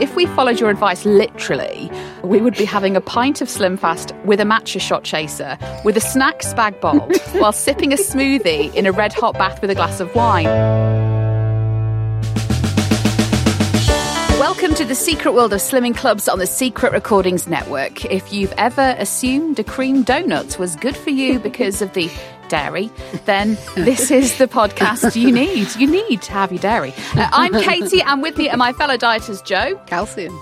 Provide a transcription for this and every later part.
If we followed your advice literally, we would be having a pint of Slim Fast with a matcha shot chaser, with a snack spag bowl, while sipping a smoothie in a red hot bath with a glass of wine. Welcome to the secret world of slimming clubs on the Secret Recordings Network. If you've ever assumed a cream donut was good for you because of the dairy, then this is the podcast you need. You need to have your dairy. Uh, I'm Katy, and with me are my fellow dieters Jo Calcium.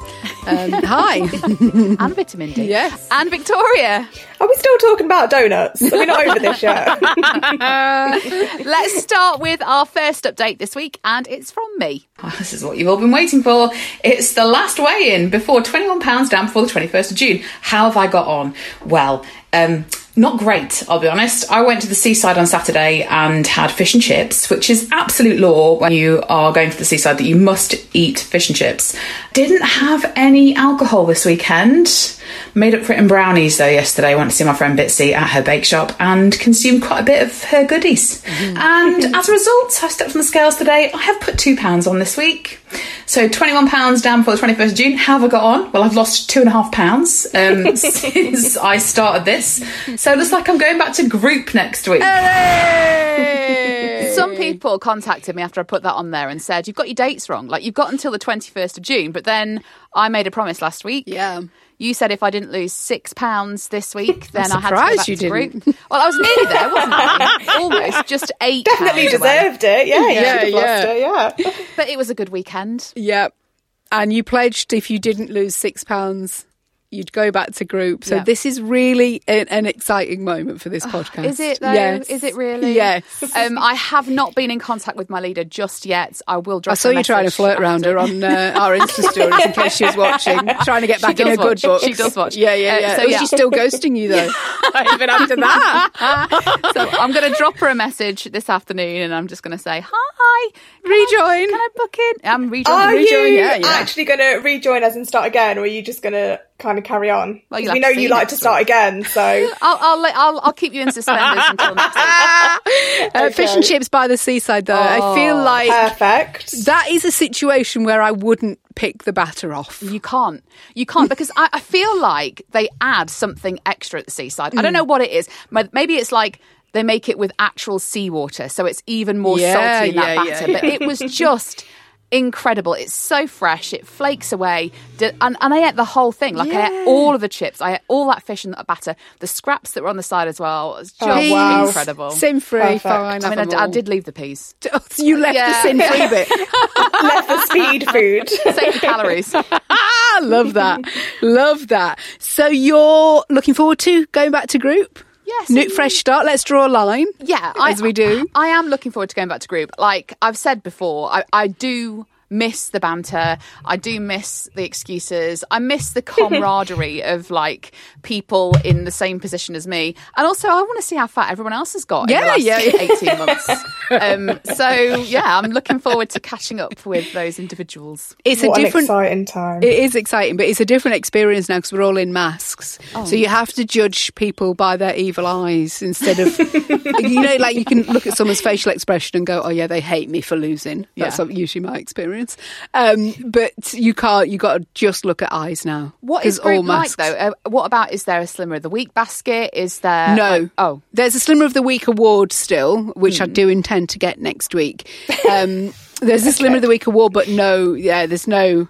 Um, hi. and vitamin D. Yes. And Victoria. Are we still talking about donuts? Are we not over this yet? Let's start with our first update this week, and it's from me. Oh, this is what you've all been waiting for. It's the last weigh in before £21 down before the 21st of June. How have I got on? Well, um, not great, I'll be honest. I went to the seaside on Saturday and had fish and chips, which is absolute law when you are going to the seaside that you must eat fish and chips. Didn't have any alcohol this weekend. Made up for it in brownies though yesterday. Went to see my friend Bitsy at her bake shop and consumed quite a bit of her goodies. And as a result, I stepped on the scales today. I have put two pounds on this week. So £21 down for the 21st of June. How have I got on? Well, I've lost two and a half pounds um, since I started this. So it looks like I'm going back to group next week. Some people contacted me after I put that on there and said, You've got your dates wrong. Like, you've got until the 21st of June. But then I made a promise last week. Yeah. You said if I didn't lose six pounds this week, then I had to go back you to group. didn't. Well, I was nearly there, wasn't I? Almost, just eight. Definitely pounds away. deserved it. Yeah, you Yeah, should have lost it. Yeah. But it was a good weekend. Yep. And you pledged if you didn't lose six pounds, you'd go back to group. So Yeah. this is really an, an exciting moment for this podcast. Is it though? Yes. Is it really? Yes. Um, I have not been in contact with my leader just yet. I will drop. I saw a you trying to message flirt around her on uh, our Insta stories in case she was watching, trying to get back in her does good watch. books. She does watch. Yeah, yeah, Uh, yeah. so oh, yeah. she's still ghosting you though. Even after that. So I'm going to drop her a message this afternoon, and I'm just going to say hi. Rejoin. Can I book in? I'm rejoining. Are rejoin, you yeah, yeah. actually going to rejoin us and start again, or are you just going to kind of carry on? Well, 'Cause you'll we know you like to start week. again, so I'll, I'll, I'll, I'll keep you in suspenders until next week. Uh, Fish and chips by the seaside though. I feel Oh. like perfect. that is a situation where I wouldn't pick the batter off. You can't. You can't because I, I feel like they add something extra at the seaside. I don't know what it is. Maybe it's like they make it with actual seawater, so it's even more Yeah, salty in that yeah, yeah, batter. But it was just incredible. It's so fresh. It flakes away, and, and I ate the whole thing. Like I ate all of the chips. I ate all that fish and that batter. The scraps that were on the side as well. It was just Oh, wow. incredible. Sin free, fine. I mean, I, d- I did leave the peas. You left Yeah. the sin free bit. Left the speed food. Save the calories. Ah, love that. Love that. So you're looking forward to going back to group? Yes. New, fresh start. Let's draw a line. Yeah, As we do. I, am looking forward to going back to group. Like I've said before, I, I do miss the banter. I do miss the excuses. I miss the camaraderie of like people in the same position as me. And also, I want to see how fat everyone else has got. in Yeah, the last yeah, yeah. eighteen months. um, so yeah, I'm looking forward to catching up with those individuals. It's what a an different. exciting time. It is exciting, but it's a different experience now because we're all in masks. Oh. So you have to judge people by their evil eyes instead of, you know, like you can look at someone's facial expression and go, "Oh yeah, they hate me for losing." That's Yeah. usually my experience. Um, but you can't. You got to just look at eyes now. What is all group like though? Uh, what about is there a Slimmer of the Week basket? Is there No. like- oh, There's a Slimmer of the Week award still, which Hmm. I do intend to get next week. Um, There's a Slim of the Week award, but no, yeah, there's no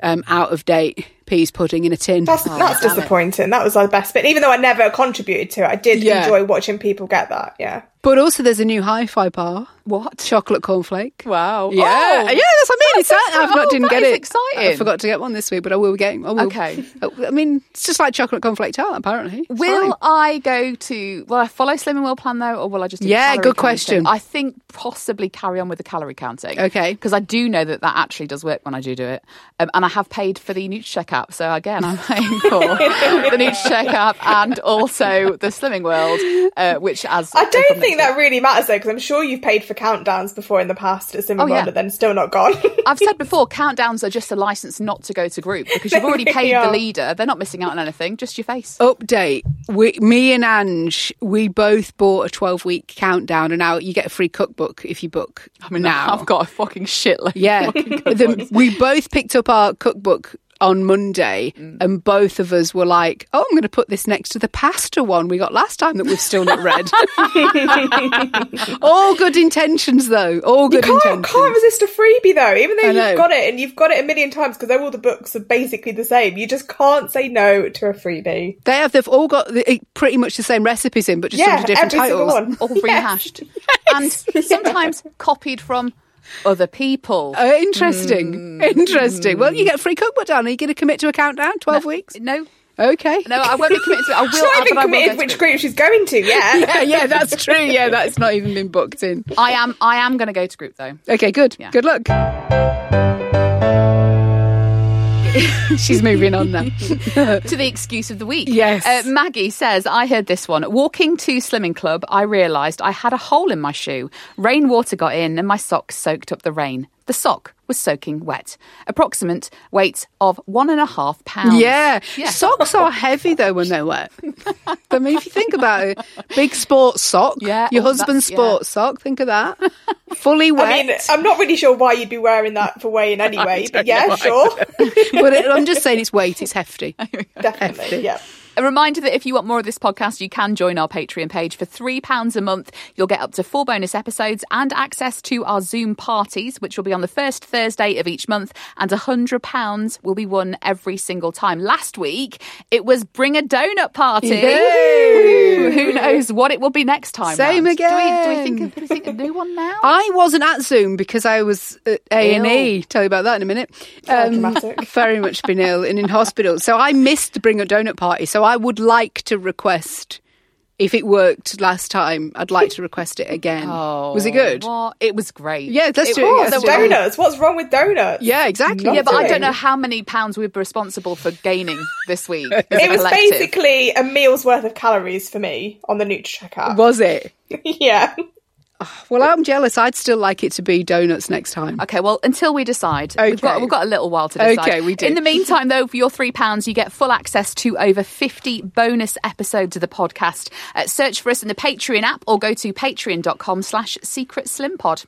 um, out of date peas pudding in a tin. That's that's disappointing. That was our best bit. Even though I never contributed to it, I did Yeah. enjoy watching people get that. Yeah. But also, there's a new hi-fi bar. What? Chocolate cornflake. Wow. Yeah, Oh. yeah, that's what I mean. It's that. I've not oh, didn't that get is it. exciting. I forgot to get one this week, but I will be getting. I will. Okay. I mean, it's just like chocolate cornflake tart. Apparently, It's Will fine. I go to? Will I follow Slimming World Plan though, or will I just? Do Yeah, calorie good counting? question. I think possibly carry on with the calorie counting. Okay. because I do know that that actually does work when I do do it, um, and I have paid for the Nutracheck app. So again, I'm paying for the Nutracheck app and also the Slimming World, uh, which as I don't think that really matters though, because I'm sure you've paid for countdowns before in the past at Slimming Oh, World, yeah. but then still not gone. I've said before, countdowns are just a license not to go to group because you've already paid the leader. They're not missing out on anything, just your face. Update: we, me and Ange, we both bought a 12 week countdown, and now you get a free cookbook if you book. I mean, now I've got a fucking shitload. Yeah, of fucking the, we both picked up our cookbook on Monday, Mm. and both of us were like, "Oh, I'm going to put this next to the pasta one we got last time that we've still not read." All good intentions, though. All You good can't, intentions. can't resist a freebie though, even though you've got it and you've got it a million times because all the books are basically the same. You just can't say no to a freebie. They have. They've all got the, pretty much the same recipes in, but just Yeah, under different titles. all rehashed and sometimes copied from other people. Uh, interesting. Mm. Interesting. Well, you get a free cookbook down. Are you going to commit to a countdown? Twelve weeks. no, Okay. no, I won't be committed to it. I will. She's not even committed to which group she's going to yet. yeah, yeah, that's true. Yeah, that's not even been booked in. I am. I am going to go to group though. Okay, good. Yeah. Good luck. She's moving on now. to the excuse of the week. Yes. Uh, Maggie says, I heard this one. Walking to Slimming Club, I realised I had a hole in my shoe. Rainwater got in and my socks soaked up the rain. The sock was soaking wet. Approximate weight of one and a half pounds. Yeah. Yeah. Socks are heavy though when they're wet. I mean, if you think about it, big sports sock, Yeah, your oh, husband's that's- yeah. sports sock, think of that. Fully wet. I mean, I'm not really sure why you'd be wearing that for weighing anyway, but yeah, sure. but it, I'm just saying it's weight, it's hefty. Definitely, yeah. A reminder that if you want more of this podcast, you can join our Patreon page for £3 a month. You'll get up to four bonus episodes and access to our Zoom parties, which will be on the first Thursday of each month. And £100 will be won every single time. Last week, it was Bring a Donut Party. Yay! Who knows what it will be next time? Same round? Do we, do we again. think of, do we think of a new one now? I wasn't at Zoom because I was at A and E. Tell you about that in a minute. Um, very much been ill and in hospital, so I missed the Bring a Donut party. So I would like to request, if it worked last time, I'd like to request it again. Oh, was it good? What? It was great. Yeah, let's It do it. was. Let's What's do it. donuts? What's wrong with donuts? Yeah, exactly. Not Yeah, but I don't know how many pounds we'd be responsible for gaining this week. It was collective. basically a meal's worth of calories for me on the Nutracheck app. Was it? yeah. Well, I'm jealous. I'd still like it to be donuts next time. Okay, well, until we decide, we've got we've got a little while to decide. Okay, we do. In the meantime, though, for your three pounds, you get full access to over fifty bonus episodes of the podcast. Uh, search for us in the Patreon app or go to patreon.com/slash secret slimpod.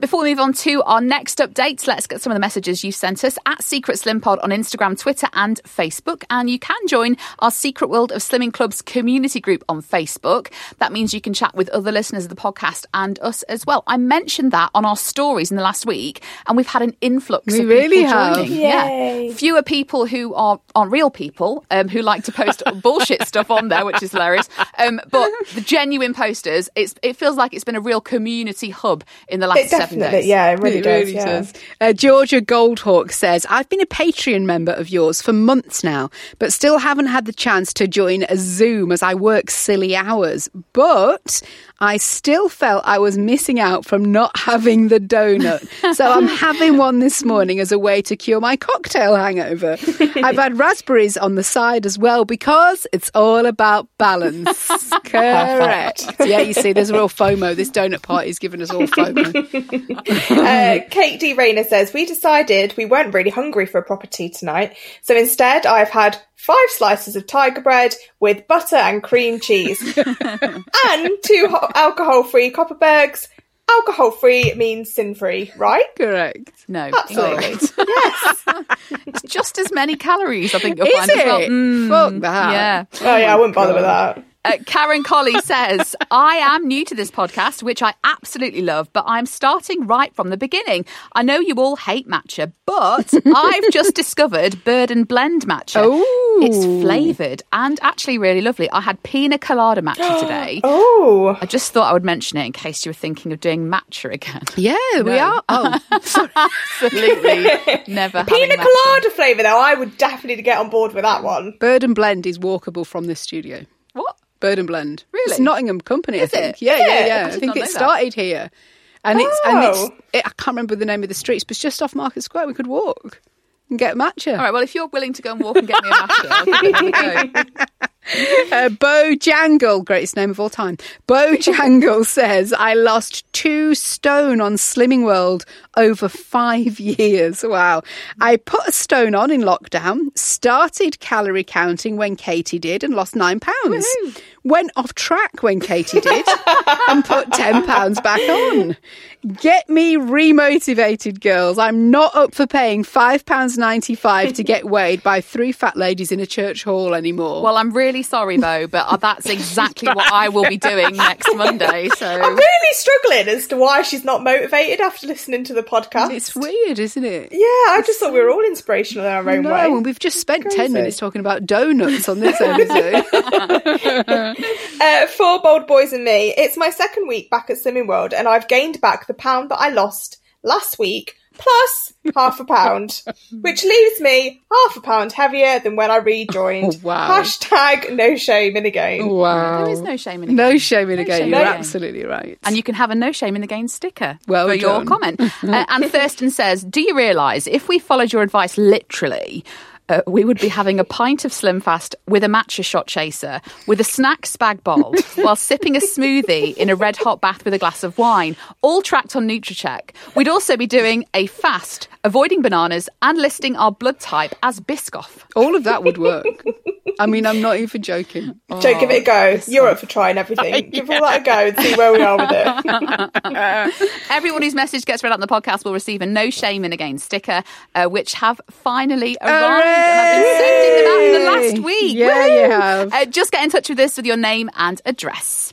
Before we move on to our next updates, let's get some of the messages you sent us at Secret Slim Pod on Instagram, Twitter, and Facebook. And you can join our Secret World of Slimming Club's community group on Facebook. That means you can chat with other listeners of the podcast and us as well. I mentioned that on our stories in the last week, and we've had an influx We of really people have. joining. Yay. Yeah, fewer people who are aren't real people um, who like to post bullshit stuff on there, which is hilarious. Um, but the genuine posters, it's it feels like it's been a real community hub in the last seven definitely, days. yeah, it really It does. really yeah. does. Uh, Georgia Goldhawk says, I've been a Patreon member of yours for months now, but still haven't had the chance to join a Zoom as I work silly hours. But I still felt I was missing out from not having the donut. So I'm having one this morning as a way to cure my cocktail hangover. I've had raspberries on the side as well because it's all about balance. Correct. Yeah, you see, there's a real FOMO. This donut party's given us all FOMO. Uh, Kate D. Rayner says, We decided we weren't really hungry for a proper tea tonight, so instead I've had five slices of tiger bread with butter and cream cheese and two ho- alcohol free Kopparbergs. Alcohol free means sin free, right? Correct. No, Absolutely. incorrect. yes. it's just as many calories. I think you'll Is find as well. Mm, Fuck that. yeah. Oh, yeah, I wouldn't bother with that. Uh, Karen Colley says, I am new to this podcast, which I absolutely love, but I'm starting right from the beginning. I know you all hate matcha, but I've just discovered Bird and Blend matcha. Ooh. It's flavoured and actually really lovely. I had pina colada matcha today. Oh, I just thought I would mention it in case you were thinking of doing matcha again. Yeah, we are. Oh. Absolutely never pina colada flavour though. I would definitely get on board with that one. Bird and Blend is walkable from this studio. Bird and Blend. Really? It's Nottingham Company, Is I think. it? Yeah, Yeah, yeah, I. I think it that. started here. And it's and it's Oh. it, I can't remember the name of the streets, but it's just off Market Square. We could walk and get a matcha. All right, well, if you're willing to go and walk and get me a matcha, I'll give it a go. Uh, Bojangle, greatest name of all time. Bo Jangle says, I lost two stone on Slimming World over five years. Wow. I put a stone on in lockdown, started calorie counting when Katy did and lost nine pounds. Went off track when Katy did and put 10 pounds back on. Get me remotivated, girls. I'm not up for paying £5.95 to get weighed by three fat ladies in a church hall anymore. Well, I'm really sorry, Bo, but uh, that's exactly what I will be doing next Monday. So I'm really struggling as to why she's not motivated after listening to the podcast. It's weird, isn't it? yeah, I just thought we were all inspirational in our own No, way. and we've just spent 10 minutes talking about donuts on this episode. Uh, for Bold Boys and Me, it's my second week back at Slimming World, and I've gained back the pound that I lost last week, plus half a pound, which leaves me half a pound heavier than when I rejoined. Oh, wow. Hashtag no shame in the game. wow. there is no shame in it. No shame in a No game. You're in the game. absolutely right. And you can have a no shame in the game sticker Well for your comment. uh, and Thurston says, Do you realise if we followed your advice literally, uh, we would be having a pint of Slim Fast with a matcha shot chaser, with a snack spag bowl, while sipping a smoothie in a red hot bath with a glass of wine, all tracked on Nutracheck. We'd also be doing a fast, avoiding bananas, and listing our blood type as Biscoff. All of that would work. I mean, I'm not even joking. Jo, give it a go. You're up for trying everything. Give all that a go and see where we are with it. Everyone whose message gets read out on the podcast will receive a No Shame in a Game sticker, uh, which have finally arrived. And I've been sending them out in the last week. Yeah, Woo! you have. Uh, just get in touch with us with your name and address.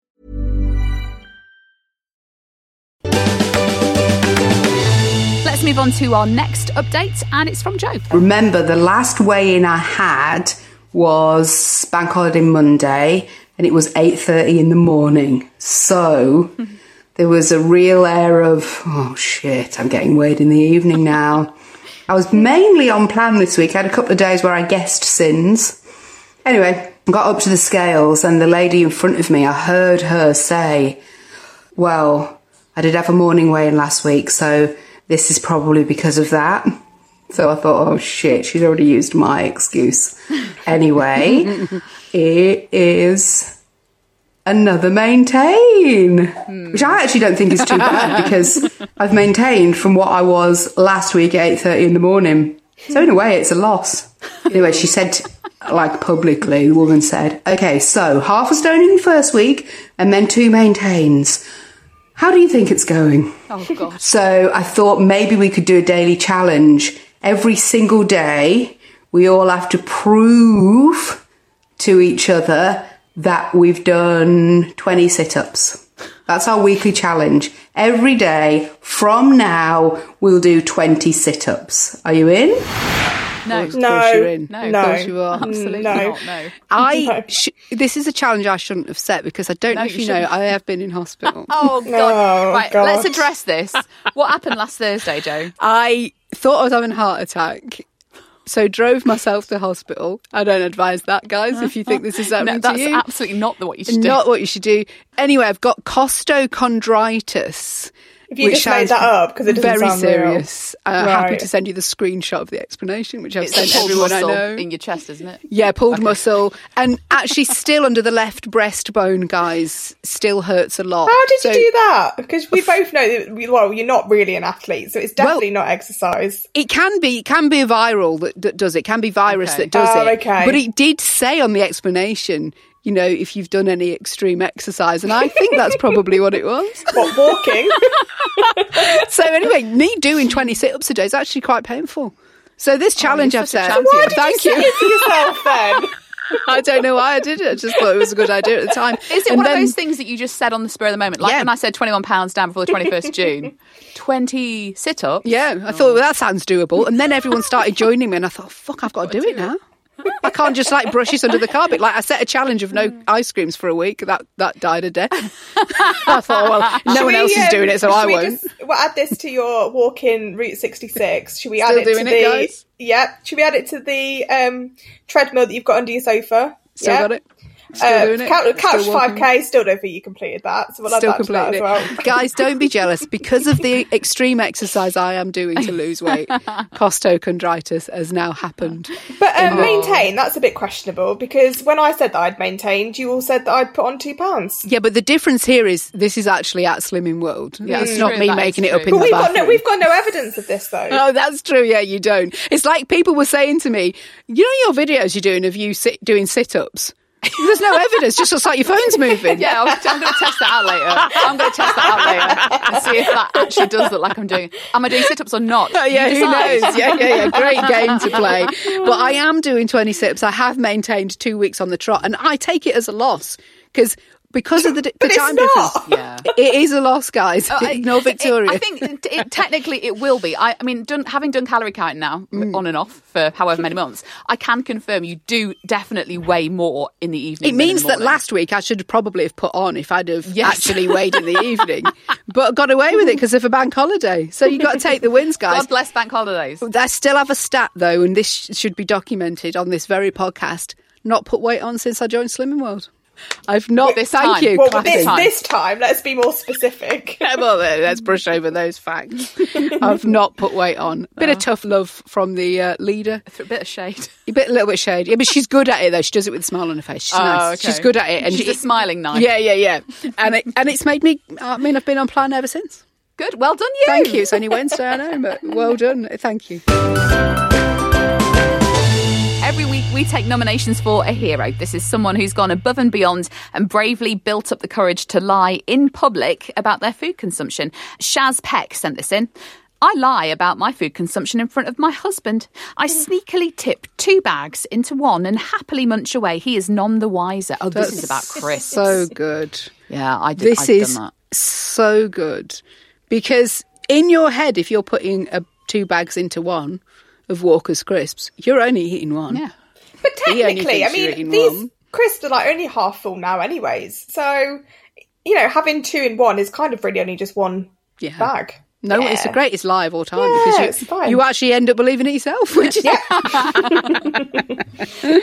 Let's move on to our next update, and it's from Jo. Remember, the last weigh in I had was Bank Holiday Monday, and it was 8.30 in the morning. So there was a real air of, oh shit, I'm getting weighed in the evening now. I was mainly on plan this week. I had a couple of days where I guessed sins. Anyway, got up to the scales, and the lady in front of me, I heard her say, well, I did have a morning weigh in last week, so this is probably because of that. So I thought, oh shit, she's already used my excuse. Anyway, it is another maintain, which I actually don't think is too bad because I've maintained from what I was last week at 8.30 in the morning. So in a way, it's a loss. Anyway, she said, like publicly, the woman said, okay, so half a stone in the first week and then two maintains. How do you think it's going? Oh God. So I thought maybe we could do a daily challenge. Every single day, we all have to prove to each other that we've done 20 sit ups. That's our weekly challenge. Every day from now, we'll do 20 sit ups. Are you in? No. Of course you're in. No. Of No. course you are. Mm, absolutely No. not. No. I No. sh- this is a challenge I shouldn't have set because I don't No, know if you you know. I have been in hospital. Oh God. Oh, right. God. Let's address this. What happened last Thursday, Jo? I thought I was having a heart attack. So drove myself to hospital. I don't advise that, guys. If you think this is happening No, that's to you, absolutely not the what you should do. not what you should do. Anyway, I've got costochondritis. If you which just made sounds that up, 'cause it doesn't very sound real. serious. Uh, Happy to send you the screenshot of the explanation, which I've It's sent a pulled everyone I muscle know. in your chest, isn't it? Yeah, pulled muscle, and actually still under the left breastbone, guys. Still hurts a lot. How did So- you do that? Because we both know that, we- well, you're not really an athlete, so it's definitely not exercise. It can be, it can be a viral that, that does it. Can be virus Okay. that does Oh, it. okay. But it did say on the explanation, you know, if you've done any extreme exercise, and I think that's probably what it was. What, walking? So anyway, me doing twenty sit-ups a day is actually quite painful. So this oh, challenge you're I've such a set. Why did Thank you you. it yourself then? I don't know why I did it. I just thought it was a good idea at the time. Is it And one then- of those things that you just said on the spur of the moment? Like Yeah. when I said twenty one pounds down before the twenty first of June, twenty sit ups. Yeah, I thought well, that sounds doable, and then everyone started joining me, and I thought, fuck, I've got to do it now. I can't just like brush this under the carpet. Like I set a challenge of no ice creams for a week. That that died a death. I thought, well, no Should one we, else is um, doing it, so I we won't. Just, we'll add this to your walk-in Route 66. Should we Still add it to it, the? guys? Yep. Should we add it to the um, treadmill that you've got under your sofa? Still Yep. got it. Still Uh, doing it. couch, couch Still 5k. Still don't think you completed that. So we'll add Still that to that completed as it. well. Guys, don't be jealous. Because of the extreme exercise I am doing to lose weight, costochondritis has now happened. But um, maintain, that's a bit questionable because when I said that I'd maintained, you all said that I'd put on two pounds. Yeah, but the difference here is this is actually at Slimming World. Yeah, it's it's not true, me making it up in But the we've got bathroom. no, we've got no evidence of this though. Oh, that's true. Yeah, you don't. It's like people were saying to me, you know, your videos you're doing of you sit, doing sit ups. There's no evidence. Just looks like your phone's moving. Yeah, I'm, I'm going to test that out later. I'm going to test that out later and see if that actually does look like I'm doing. Am I doing sit ups or not? Oh, yeah, who knows? Yeah, yeah, yeah. Great game to play. But I am doing 20 sit-ups. I have maintained two weeks on the trot, and I take it as a loss because because of the, di- the But it's time not. difference. Yeah. It is a loss, guys. Oh, I- Ignore Victoria. I think it, it, technically it will be. I, I mean, done, having done calorie counting now, Mm. on and off for however many months, I can confirm you do definitely weigh more in the evening. It than in means the that last week I should probably have put on if I'd have Yes. actually weighed in the evening, but got away with it because of a bank holiday. So you got to take the wins, guys. God bless bank holidays. I still have a stat though, and this should be documented on this very podcast. Not put weight on since I joined Slimming World. I've not. This thank time. you. Well, this, time. this time, let's be more specific. Yeah, well, let's brush over those facts. I've not put weight on. Bit Oh. of tough love from the uh, leader. A bit of shade. A bit, a little bit of shade. Yeah, but she's good at it though. She does it with a smile on her face. She's Oh, nice. okay. She's good at it, and She's she, a smiling knife. Yeah, yeah, yeah. And it, and it's made me. I mean, I've been on plan ever since. Good. Well done, you. Thank you. It's only Wednesday, I know, but well done. Thank you. We take nominations for a hero. This is someone who's gone above and beyond and bravely built up the courage to lie in public about their food consumption. Shaz Peck sent this in. I lie about my food consumption in front of my husband. I sneakily tip two bags into one and happily munch away. He is none the wiser. Oh, this is about Chris. So good. yeah, I did. This I've is done that. so good because in your head, if you're putting uh two bags into one of Walker's crisps, you're only eating one. Yeah. But technically, I mean, these one. crisps are like only half full now, anyways. So, you know, having two in one is kind of really only just one Yeah. bag. No, Yeah. it's the greatest lie of all time Yeah, because you, you actually end up believing it yourself, which is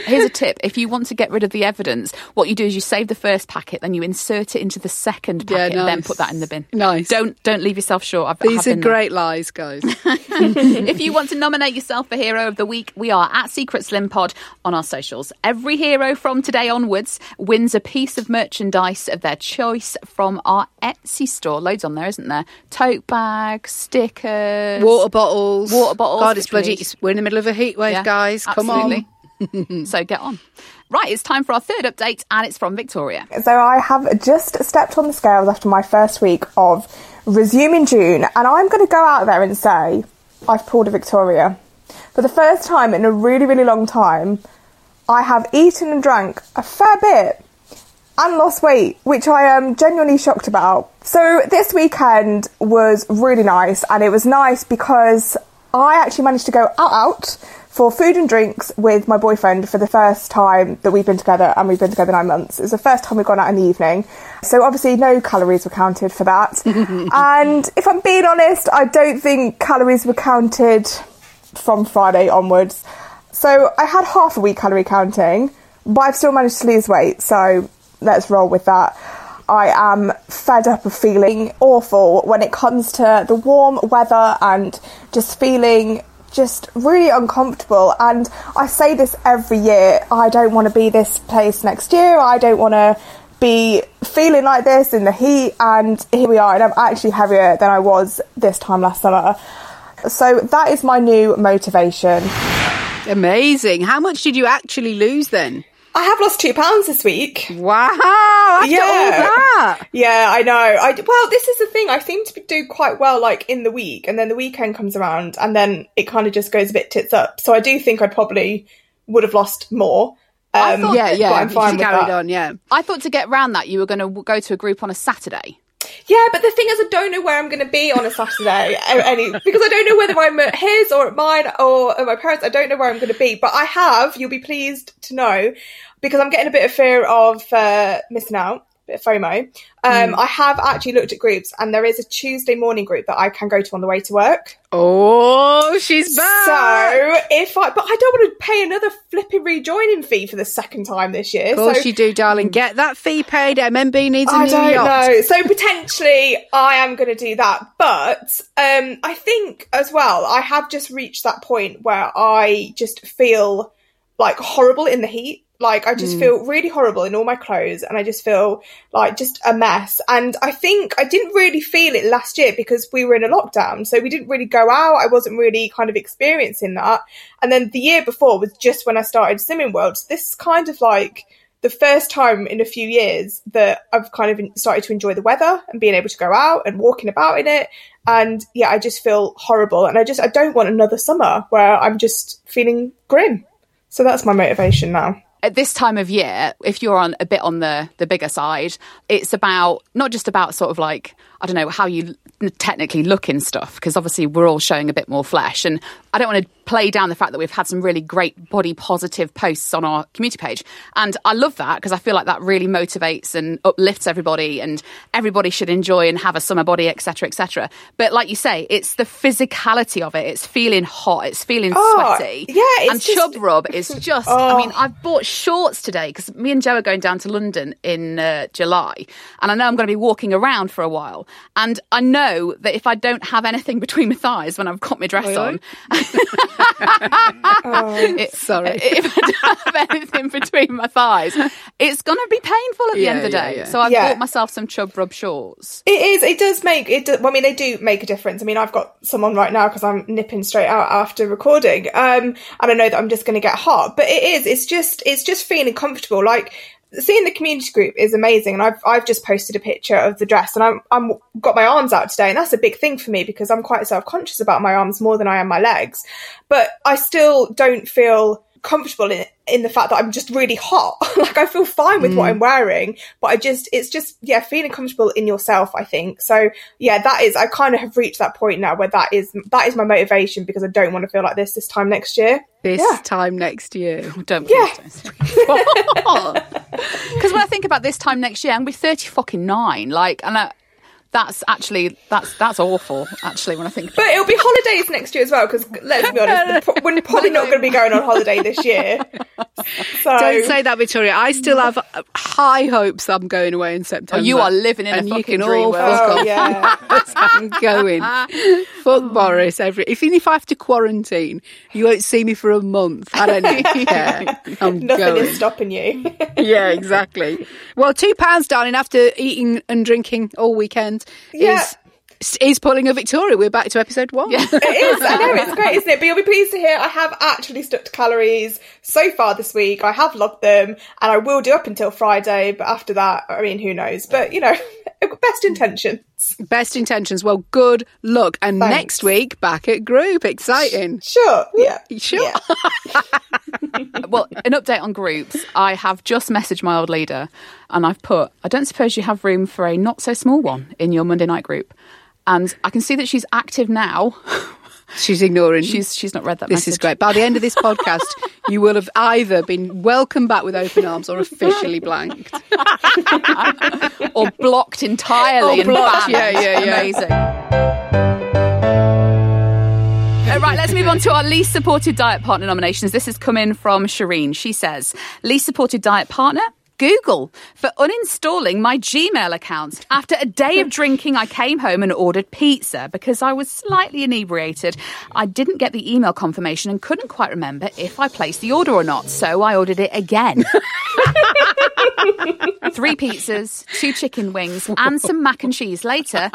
Here's a tip: if you want to get rid of the evidence, what you do is you save the first packet, then you insert it into the second Yeah, packet, and then put that in the bin. Nice. Don't don't leave yourself short. I've, these are been there. great lies, guys. if you want to nominate yourself for Hero of the Week, we are at Secret Slim Pod on our socials. Every hero from today onwards wins a piece of merchandise of their choice from our Etsy store. Loads on there, isn't there? Tote bags, stickers, Water bottles, Water bottles, God, it's we bloody. need. It's, we're in the middle of a heat wave, Yeah, guys. Come absolutely. on. so get on. Right, it's time for our third update, and it's from Victoria. So I have just stepped on the scales after my first week of resuming June, and I'm going to go out there and say I've pulled a Victoria. For the first time in a really, really long time, I have eaten and drank a fair bit and lost weight, which I am genuinely shocked about. So this weekend was really nice, and it was nice because I actually managed to go out out for food and drinks with my boyfriend for the first time that we've been together, and we've been together nine months. It's the first time we've gone out in the evening, so obviously no calories were counted for that. and if I'm being honest, I don't think calories were counted from Friday onwards. So I had half a week calorie counting, but I've still managed to lose weight. So let's roll with that. I am fed up of feeling awful when it comes to the warm weather and just feeling just really uncomfortable. And I say this every year I don't want to be this place next year. I don't want to be feeling like this in the heat. And here we are, and I'm actually heavier than I was this time last summer. So that is my new motivation. Amazing. How much did you actually lose then? I have lost two pounds this week. Wow! After Yeah. all that, Yeah, I know. I well, this is the thing. I seem to do quite well, like in the week, and then the weekend comes around, and then it kind of just goes a bit tits up. So I do think I probably would have lost more. I Um, thought yeah, yeah. but I'm fine with carried that. on, yeah. I thought to get round that you were going to go to a group on a Saturday. Yeah, but the thing is, I don't know where I'm going to be on a Saturday, any because I don't know whether I'm at his or at mine or at my parents. I don't know where I'm going to be, but I have. You'll be pleased to know because I'm getting a bit of fear of uh, missing out, bit of FOMO. Um, I have actually looked at groups, and there is a Tuesday morning group that I can go to on the way to work. Oh, she's back. So if I, but I don't want to pay another flipping rejoining fee for the second time this year. of course so you do, darling. Get that fee paid. MMB needs a I new don't yacht. know. So potentially I am going to do that. But um, I think as well, I have just reached that point where I just feel like horrible in the heat. Like I just hmm. feel really horrible in all my clothes and I just feel like just a mess. And I think I didn't really feel it last year because we were in a lockdown. So we didn't really go out. I wasn't really kind of experiencing that. And then the year before was just when I started Slimming World. So this is kind of like the first time in a few years that I've kind of started to enjoy the weather and being able to go out and walking about in it. And yeah, I just feel horrible. And I just, I don't want another summer where I'm just feeling grim. So that's my motivation now. At this time of year, if you're on a bit on the the bigger side, it's about not just about sort of like I don't know how you technically look in stuff because obviously we're all showing a bit more flesh, and I don't want to play down the fact that we've had some really great body positive posts on our community page, and I love that because I feel like that really motivates and uplifts everybody, and everybody should enjoy and have a summer body, etc., etc. But like you say, it's the physicality of it. It's feeling hot. It's feeling Oh, sweaty. yeah, it's and just- chub rub is just. I mean, I've bought shorts today because me and Jo are going down to London in uh, July, and I know I'm going to be walking around for a while. And I know that if I don't have anything between my thighs when I've got my dress on, it- Sorry. if I don't have anything between my thighs, it's going to be painful at the Yeah, end of the yeah, day. yeah. So I've Yeah. bought myself some chub rub shorts. It is. It does make it. Do, well, I mean, they do make a difference. I mean, I've got some on right now because I'm nipping straight out after recording, um, and I know that I'm just going to get hot. But it is. It's just. It's just feeling comfortable. Like seeing the community group is amazing, and I've I've just posted a picture of the dress, and I'm I'm got my arms out today, and that's a big thing for me because I'm quite self conscious about my arms more than I am my legs. But I still don't feel comfortable in in the fact that I'm just really hot. like I feel fine with what mm. I'm wearing, but I just it's just yeah, feeling comfortable in yourself, I think. So yeah, that is I kind of have reached that point now where that is that is my motivation because I don't want to feel like this this time next year. This Yeah. time next year. Don't Yeah. Because when I think about this time next year, I'm be thirty fucking nine. Like, and I, that's actually that's that's awful. Actually, when I think. But it'll be holidays next year as well because let's be honest, we're probably not going to be going on holiday this year. So Don't say that, Victoria. I still have high hopes I'm going away in September. Oh, you are living in a and you fucking can dream all world. fuck Oh yeah. I'm going. Fuck Boris. Every even if I have to quarantine, you won't see me for a month. I don't care. I'm Nothing going. is stopping you. yeah, exactly. Well, two pounds, darling, after eating and drinking all weekend Yeah. is is pulling a Victoria. We're back to episode one. It is. I know it's great, isn't it? But you'll be pleased to hear I have actually stuck to calories so far this week. I have logged them, and I will do up until Friday. But after that, I mean, who knows? But you know, best intentions. Best intentions. Well, good luck. And Thanks. next week, back at group. Exciting. Sure. Yeah. Sure. Yeah. well, an update on groups. I have just messaged my old leader and I've put, I don't suppose you have room for a not so small one in your Monday night group. And I can see that she's active now. She's ignoring. She's she's not read that This message. is great. By the end of this podcast, you will have either been welcomed back with open arms or officially blanked. or blocked entirely Or blocked, yeah, yeah, yeah. Amazing. Uh, right, let's move on to our least supported diet partner nominations. This has come in from Shireen. She says, least supported diet partner? Google for uninstalling my Gmail account. After a day of drinking, I came home and ordered pizza because I was slightly inebriated. I didn't get the email confirmation and couldn't quite remember if I placed the order or not, so I ordered it again. Three pizzas, two chicken wings, and some mac and cheese later.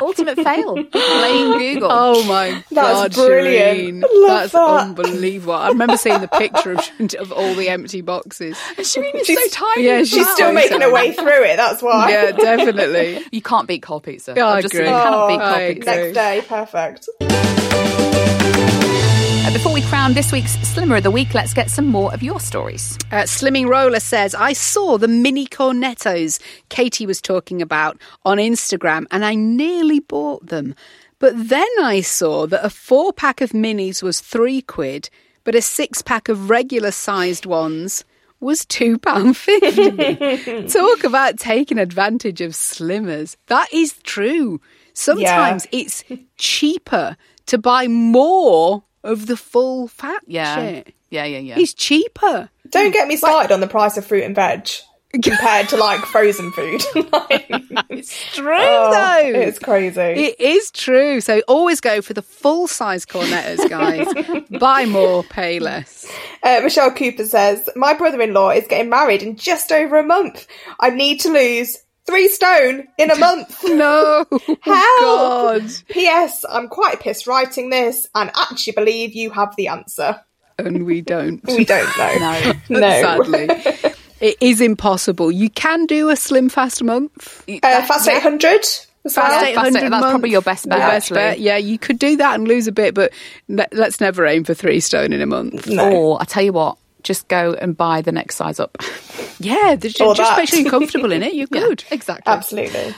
Ultimate fail. Blame Google. Oh my That's god, brilliant. Shireen. I That's that. unbelievable. I remember seeing the picture of, of all the empty boxes. Shireen is She's- so tiny. Yeah, she's She's well. still so making her way through it. That's why. Yeah, definitely. You can't beat cold pizza. Yeah, I I'm just- agree. You cannot Oh, beat cold pizza. agree. Next day, perfect. Uh, Before we crown this week's Slimmer of the Week, let's get some more of your stories. Uh, Slimming Roller says, I saw the mini cornettos Katy was talking about on Instagram and I nearly bought them. But then I saw that a four pack of minis was three quid, but a six pack of regular sized ones was £2.50. Talk about taking advantage of slimmers. That is true. Sometimes it's cheaper to buy more of the full fat Yeah. shit. Yeah, yeah, yeah. It's cheaper. Don't get me started on the price of fruit and veg compared to like frozen food. Like, It's true, oh, though. it's crazy. It is true. So always go for the full size cornettos, guys. Buy more, pay less. Uh, Michelle Cooper says, My brother in law is getting married in just over a month. I need to lose three stone in a month. No. Help! God. P.S. I'm quite pissed writing this and actually believe you have the answer. And we don't. We don't know. no. no. Sadly. It is impossible. You can do a slim fast month. Uh, Fast 800. Fast Yeah, 800 that's month. probably your best bet, Your best bet. Yeah, you could do that and lose a bit, but let- let's never aim for three stone in a month. Or I tell you what, just go and buy the next size up. Yeah, just, just make sure you're comfortable in it. You're good. exactly. Absolutely.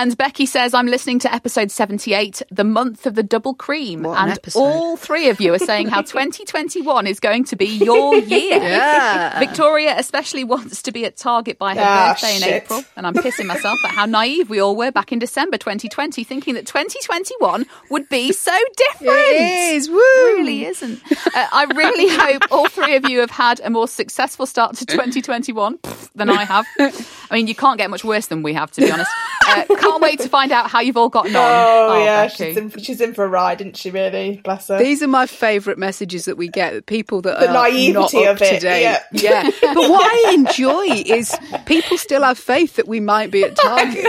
And Becky says, I'm listening to episode 78, the month of the double cream. What and episode. all three of you are saying how 2021 is going to be your year. Yeah. Victoria especially wants to be at Target by her Ah, birthday in shit. April. And I'm pissing myself at how naive we all were back in December 2020, thinking that 2021 would be so different. It is. Woo. It really isn't. Uh, I really hope all three of you have had a more successful start to 2021 than I have. I mean, you can't get much worse than we have, to be honest. Uh, can't wait to find out how you've all gotten on. Oh, oh yeah, she's in, she's in for a ride, isn't she, really? Bless her. These are my favourite messages that we get. People that The are not naivety up of it, to date. yeah. yeah. But what I enjoy is people still have faith that we might be at Target.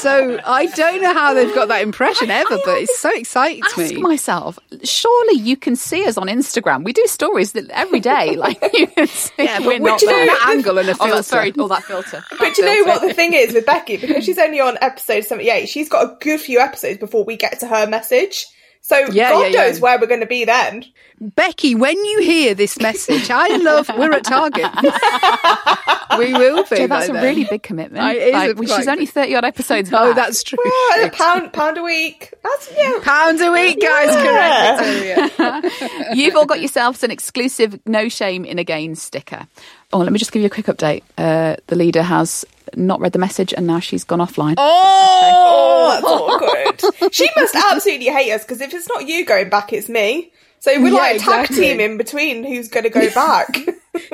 so I don't know how they've got that impression ever, but it's so exciting to ask me. myself, surely you can see us on Instagram. We do stories that every day, like you can see. Yeah, but we're not you know angle and a Oh, filter? oh, that filter. But do you know what the thing is with Becky? Because she's only on episode 78, she's got a good few episodes before we get to her message. So Yeah, God yeah, yeah. knows where we're going to be then. Becky, when you hear this message, I love we're at Target. we will be. Jo, by that's a then. really big commitment. I- it is Like, a well, quite she's only 30 odd episodes Oh, back. that's true. Well, a pound, pound a week. That's, yeah. Pounds a week, guys. Yeah. Correct, Victoria. You've all got yourselves an exclusive No Shame in a Gain sticker. Oh, let me just give you a quick update. Uh, the leader has not read the message and now she's gone offline. Oh, that's awkward. she must absolutely hate us because if it's not you going back, it's me. So we're Yeah, like tag exactly. team in between who's going to go back.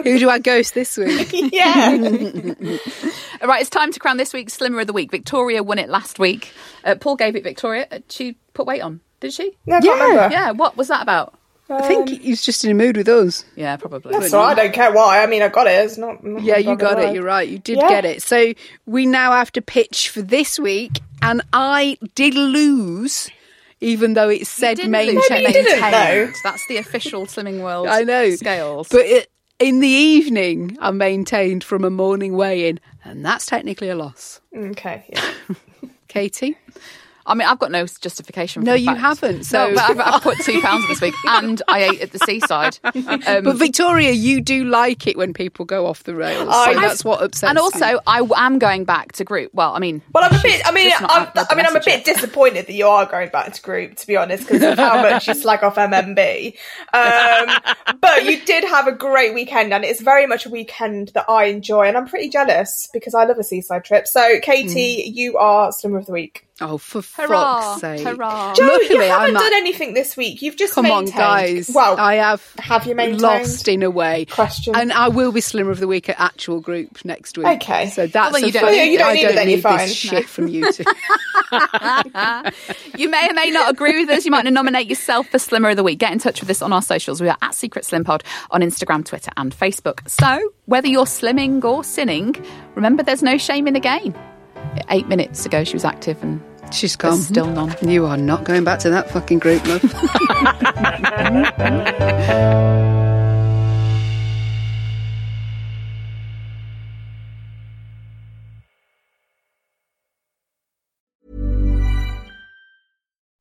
Who do I ghost this week? yeah. All right, it's time to crown this week's Slimmer of the Week. Victoria won it last week. Uh, Paul gave it Victoria. Uh, She put weight on, did she? No, Yeah. Yeah, what was that about? I um, think he's just in a mood with us. Yeah, probably. That's all right. I don't care why. I mean, I got it. It's not. not Yeah, you got why. it. You're right. You did Yeah. get it. So we now have to pitch for this week and I did lose, even though it said Didn't maintain. lose, Maybe you didn't, maintained. though. That's the official Slimming World I know scales. but it, in the evening, I maintained from a morning weigh-in, and that's technically a loss. Okay. Yeah. Katy, I mean, I've got no justification. For No, the you fact- haven't, so- no, but I've, I've put two pounds this week, and I ate at the seaside. Um, but Victoria, you do like it when people go off the rails. I- so that's what upsets and me. also, I w- am going back to group. Well, I mean, Well, I'm a bit. I mean, just not I'm, I mean, I'm a bit disappointed that you are going back to group, to be honest, because of how much you slag off MMB. Um, but you did have a great weekend, and it's very much a weekend that I enjoy, and I'm pretty jealous because I love a seaside trip. So, Katy, you are Slimmer of the Week. Oh, for Hurrah, fuck's sake! hurrah. Jo, you haven't I'm done at- anything this week. You've just Come on, guys. Well, I have. have you maintained? Lost in a way. Question. And I will be Slimmer of the Week at actual group next week. Okay. So that's Well, you don't fun- need- you don't I need it don't then, you're need fine. this shit from you two. you may or may not agree with us. You might want to nominate yourself for Slimmer of the Week. Get in touch with us on our socials. We are at Secret Slim Pod on Instagram, Twitter, and Facebook. So, whether you're slimming or sinning, remember there's no shame in the game. Eight minutes ago, she was active and She's there's gone. still none. You are not going back to that fucking group, love.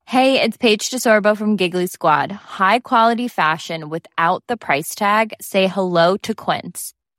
Hey, it's Paige DeSorbo from Giggly Squad. High quality fashion without the price tag. Say hello to Quince.